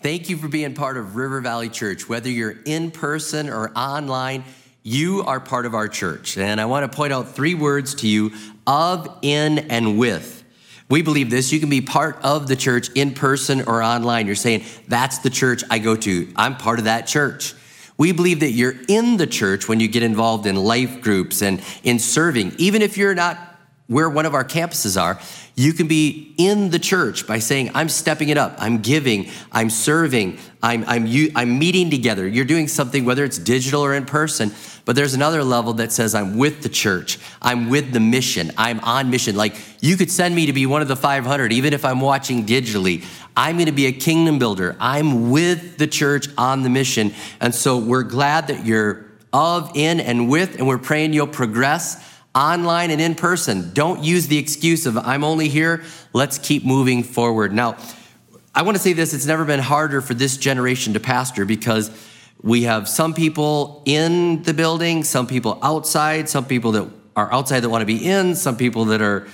Thank you for being part of River Valley Church. Whether you're in person or online, you are part of our church. And I want to point out three words to you of, in, and with. We believe this. You can be part of the church in person or online. You're saying, that's the church I go to. I'm part of that church. We believe that you're in the church when you get involved in life groups and in serving. Even if you're not where one of our campuses are, you can be in the church by saying, I'm stepping it up, I'm giving, I'm serving, I'm, I'm, you, I'm meeting together. You're doing something, whether it's digital or in person, but there's another level that says, I'm with the church, I'm with the mission, I'm on mission. Like you could send me to be one of the 500, even if I'm watching digitally. I'm going to be a kingdom builder. I'm with the church on the mission. And so we're glad that you're of, in, and with, and we're praying you'll progress online and in person. Don't use the excuse of, I'm only here. Let's keep moving forward. Now, I want to say this it's never been harder for this generation to pastor because we have some people in the building, some people outside, some people that are outside that want to be in, some people that are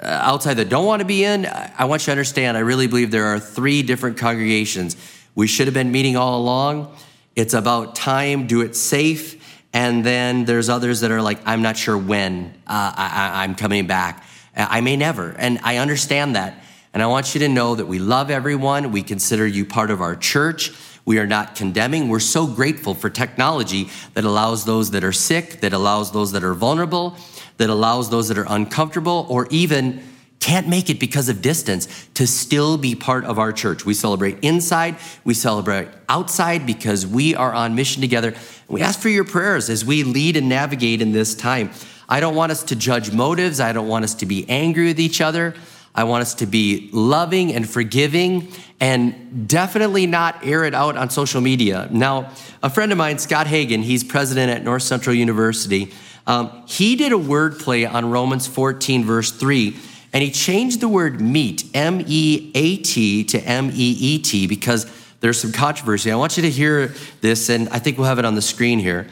uh, outside that don't want to be in. I want you to understand, I really believe there are three different congregations. We should have been meeting all along. It's about time, do it safe and then there's others that are like, I'm not sure when uh, I, I'm coming back. I may never. And I understand that. And I want you to know that we love everyone. We consider you part of our church. We are not condemning. We're so grateful for technology that allows those that are sick, that allows those that are vulnerable, that allows those that are uncomfortable, or even can't make it because of distance to still be part of our church. We celebrate inside, we celebrate outside because we are on mission together. We ask for your prayers as we lead and navigate in this time. I don't want us to judge motives, I don't want us to be angry with each other. I want us to be loving and forgiving and definitely not air it out on social media. Now, a friend of mine, Scott Hagan, he's president at North Central University, um, he did a word play on Romans 14, verse 3 and he changed the word meat, M E A T, to M E E T because there's some controversy. I want you to hear this, and I think we'll have it on the screen here.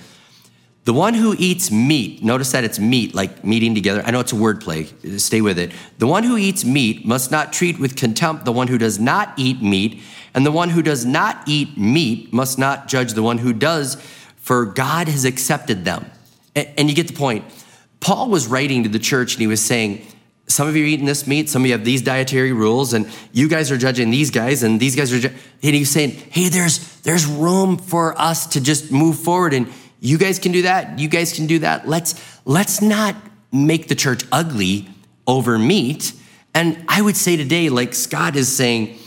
The one who eats meat, notice that it's meat, like meeting together. I know it's a wordplay, stay with it. The one who eats meat must not treat with contempt the one who does not eat meat, and the one who does not eat meat must not judge the one who does, for God has accepted them. And you get the point. Paul was writing to the church and he was saying, some of you are eating this meat, some of you have these dietary rules, and you guys are judging these guys, and these guys are. Ju- and he's saying, hey, there's there's room for us to just move forward, and you guys can do that. You guys can do that. Let's let's not make the church ugly over meat. And I would say today, like Scott is saying,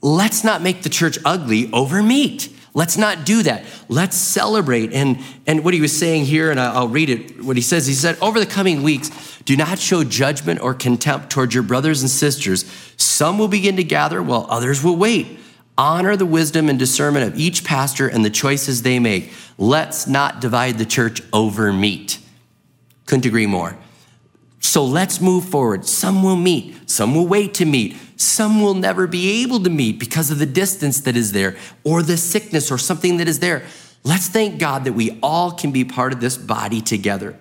let's not make the church ugly over meat. Let's not do that. Let's celebrate. And, and what he was saying here, and I'll read it, what he says, he said, Over the coming weeks, do not show judgment or contempt towards your brothers and sisters. Some will begin to gather while others will wait. Honor the wisdom and discernment of each pastor and the choices they make. Let's not divide the church over meat. Couldn't agree more. So let's move forward. Some will meet, some will wait to meet, some will never be able to meet because of the distance that is there or the sickness or something that is there. Let's thank God that we all can be part of this body together.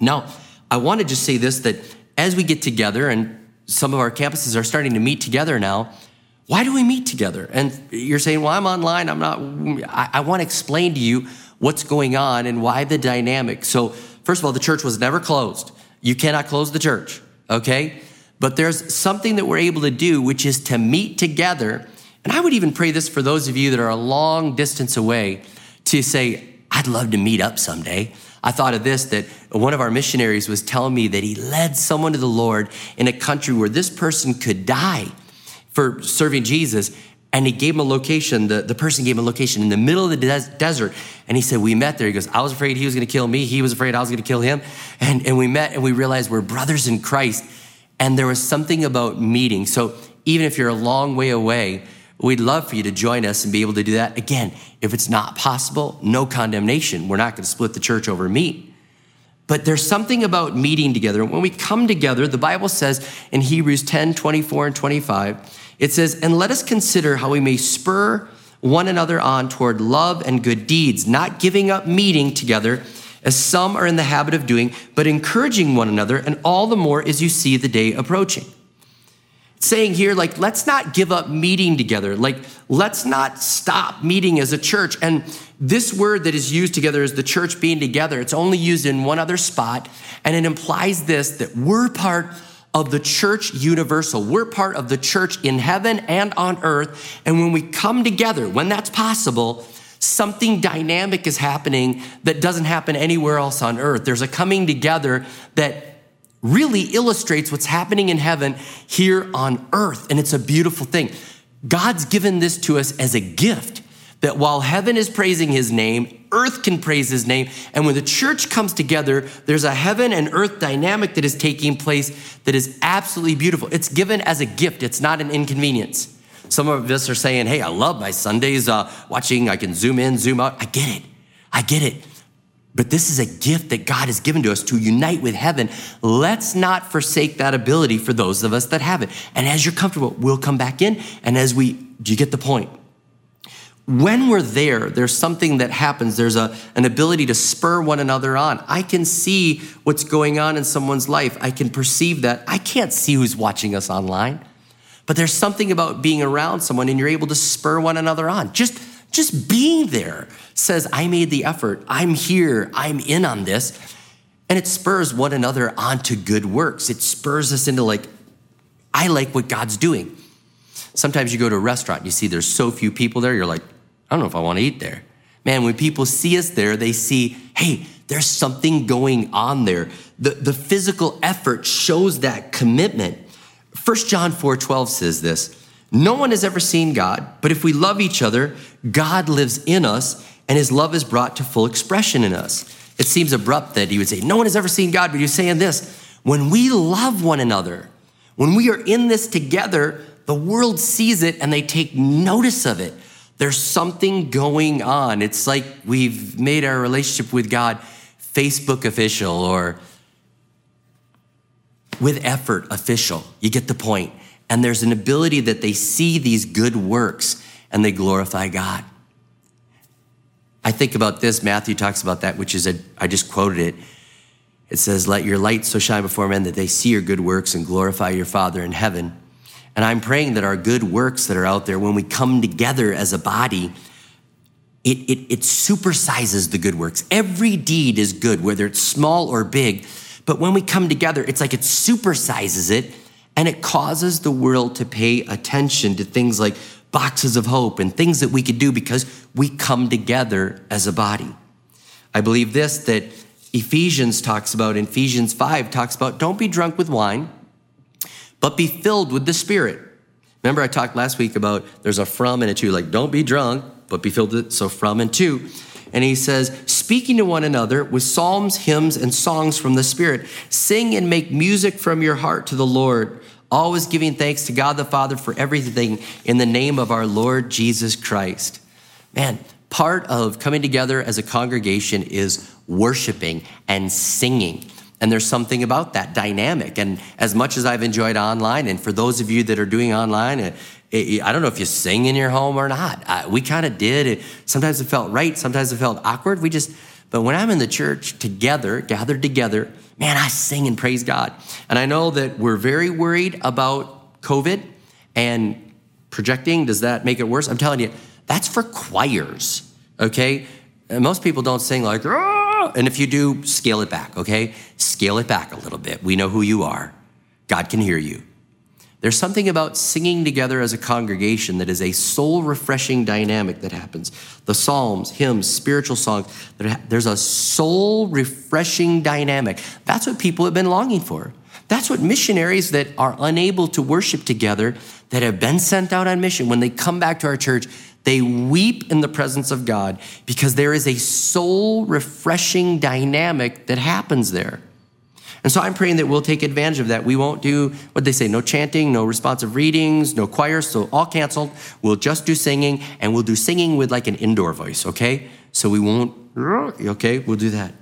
Now, I want to just say this that as we get together, and some of our campuses are starting to meet together now, why do we meet together? And you're saying, well, I'm online, I'm not, I, I want to explain to you what's going on and why the dynamic. So, first of all, the church was never closed. You cannot close the church, okay? But there's something that we're able to do, which is to meet together. And I would even pray this for those of you that are a long distance away to say, I'd love to meet up someday. I thought of this that one of our missionaries was telling me that he led someone to the Lord in a country where this person could die for serving Jesus. And he gave him a location. The, the person gave him a location in the middle of the des- desert. And he said, We met there. He goes, I was afraid he was going to kill me. He was afraid I was going to kill him. And, and we met and we realized we're brothers in Christ. And there was something about meeting. So even if you're a long way away, we'd love for you to join us and be able to do that. Again, if it's not possible, no condemnation. We're not going to split the church over meat. But there's something about meeting together. When we come together, the Bible says in Hebrews 10 24 and 25, it says, And let us consider how we may spur one another on toward love and good deeds, not giving up meeting together as some are in the habit of doing, but encouraging one another, and all the more as you see the day approaching. Saying here, like, let's not give up meeting together. Like, let's not stop meeting as a church. And this word that is used together is the church being together. It's only used in one other spot. And it implies this that we're part of the church universal. We're part of the church in heaven and on earth. And when we come together, when that's possible, something dynamic is happening that doesn't happen anywhere else on earth. There's a coming together that really illustrates what's happening in heaven here on earth. And it's a beautiful thing. God's given this to us as a gift that while heaven is praising his name, earth can praise his name. And when the church comes together, there's a heaven and earth dynamic that is taking place that is absolutely beautiful. It's given as a gift, it's not an inconvenience. Some of us are saying, hey, I love my Sundays uh, watching, I can zoom in, zoom out. I get it. I get it. But this is a gift that God has given to us to unite with heaven. Let's not forsake that ability for those of us that have it. And as you're comfortable, we'll come back in. And as we, do you get the point? When we're there, there's something that happens. There's a, an ability to spur one another on. I can see what's going on in someone's life. I can perceive that. I can't see who's watching us online, but there's something about being around someone and you're able to spur one another on. Just just being there says, I made the effort. I'm here. I'm in on this. And it spurs one another onto good works. It spurs us into like, I like what God's doing. Sometimes you go to a restaurant, you see there's so few people there, you're like, I don't know if I want to eat there. Man, when people see us there, they see, hey, there's something going on there. The, the physical effort shows that commitment. 1 John 4 12 says this no one has ever seen God, but if we love each other, God lives in us and his love is brought to full expression in us. It seems abrupt that he would say, No one has ever seen God, but he's saying this when we love one another, when we are in this together, the world sees it and they take notice of it. There's something going on. It's like we've made our relationship with God Facebook official or with effort official. You get the point. and there's an ability that they see these good works and they glorify God. I think about this. Matthew talks about that, which is, a, I just quoted it. It says, Let your light so shine before men that they see your good works and glorify your Father in heaven. And I'm praying that our good works that are out there, when we come together as a body, it, it, it supersizes the good works. Every deed is good, whether it's small or big. But when we come together, it's like it supersizes it and it causes the world to pay attention to things like boxes of hope and things that we could do because we come together as a body. I believe this that Ephesians talks about, Ephesians 5 talks about don't be drunk with wine, but be filled with the Spirit. Remember, I talked last week about there's a from and a to, like don't be drunk, but be filled with, so from and to. And he says, speaking to one another with psalms, hymns, and songs from the Spirit, sing and make music from your heart to the Lord always giving thanks to God the Father for everything in the name of our Lord Jesus Christ. Man, part of coming together as a congregation is worshiping and singing. And there's something about that dynamic. And as much as I've enjoyed online, and for those of you that are doing online, uh, I don't know if you sing in your home or not. We kind of did. Sometimes it felt right, sometimes it felt awkward. We just, but when I'm in the church together, gathered together, man, I sing and praise God. And I know that we're very worried about COVID and projecting. Does that make it worse? I'm telling you, that's for choirs, okay? And most people don't sing like, ah! and if you do, scale it back, okay? Scale it back a little bit. We know who you are. God can hear you. There's something about singing together as a congregation that is a soul refreshing dynamic that happens. The Psalms, hymns, spiritual songs, there's a soul refreshing dynamic. That's what people have been longing for. That's what missionaries that are unable to worship together, that have been sent out on mission, when they come back to our church, they weep in the presence of God because there is a soul refreshing dynamic that happens there. And so I'm praying that we'll take advantage of that. We won't do what they say no chanting, no responsive readings, no choir, so all canceled. We'll just do singing, and we'll do singing with like an indoor voice, okay? So we won't, okay? We'll do that.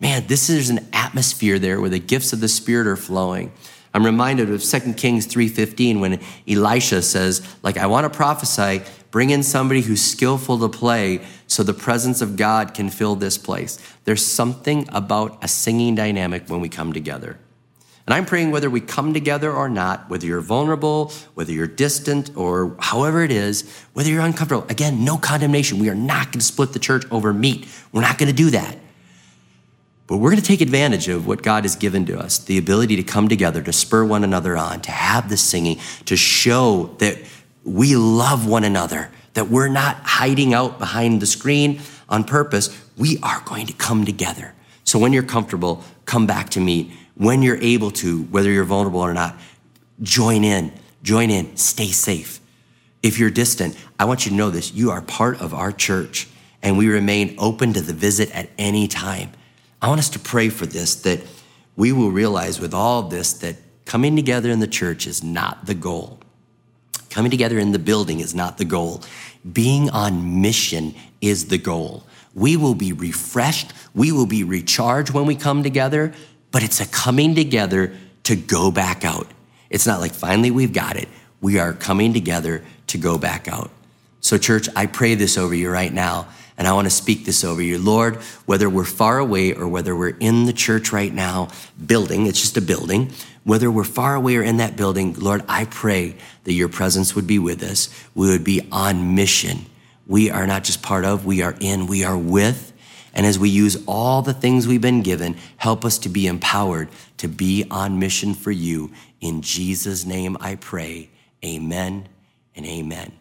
Man, this is an atmosphere there where the gifts of the Spirit are flowing. I'm reminded of 2 Kings 3:15 when Elisha says, like, I want to prophesy, bring in somebody who's skillful to play so the presence of God can fill this place. There's something about a singing dynamic when we come together. And I'm praying whether we come together or not, whether you're vulnerable, whether you're distant, or however it is, whether you're uncomfortable. Again, no condemnation. We are not going to split the church over meat. We're not going to do that. But we're going to take advantage of what God has given to us the ability to come together, to spur one another on, to have the singing, to show that we love one another, that we're not hiding out behind the screen on purpose. We are going to come together. So when you're comfortable, come back to meet. When you're able to, whether you're vulnerable or not, join in, join in, stay safe. If you're distant, I want you to know this you are part of our church, and we remain open to the visit at any time. I want us to pray for this that we will realize with all of this that coming together in the church is not the goal. Coming together in the building is not the goal. Being on mission is the goal. We will be refreshed, we will be recharged when we come together, but it's a coming together to go back out. It's not like finally we've got it. We are coming together to go back out. So, church, I pray this over you right now, and I want to speak this over you. Lord, whether we're far away or whether we're in the church right now, building, it's just a building, whether we're far away or in that building, Lord, I pray that your presence would be with us. We would be on mission. We are not just part of, we are in, we are with. And as we use all the things we've been given, help us to be empowered to be on mission for you. In Jesus' name I pray. Amen and amen.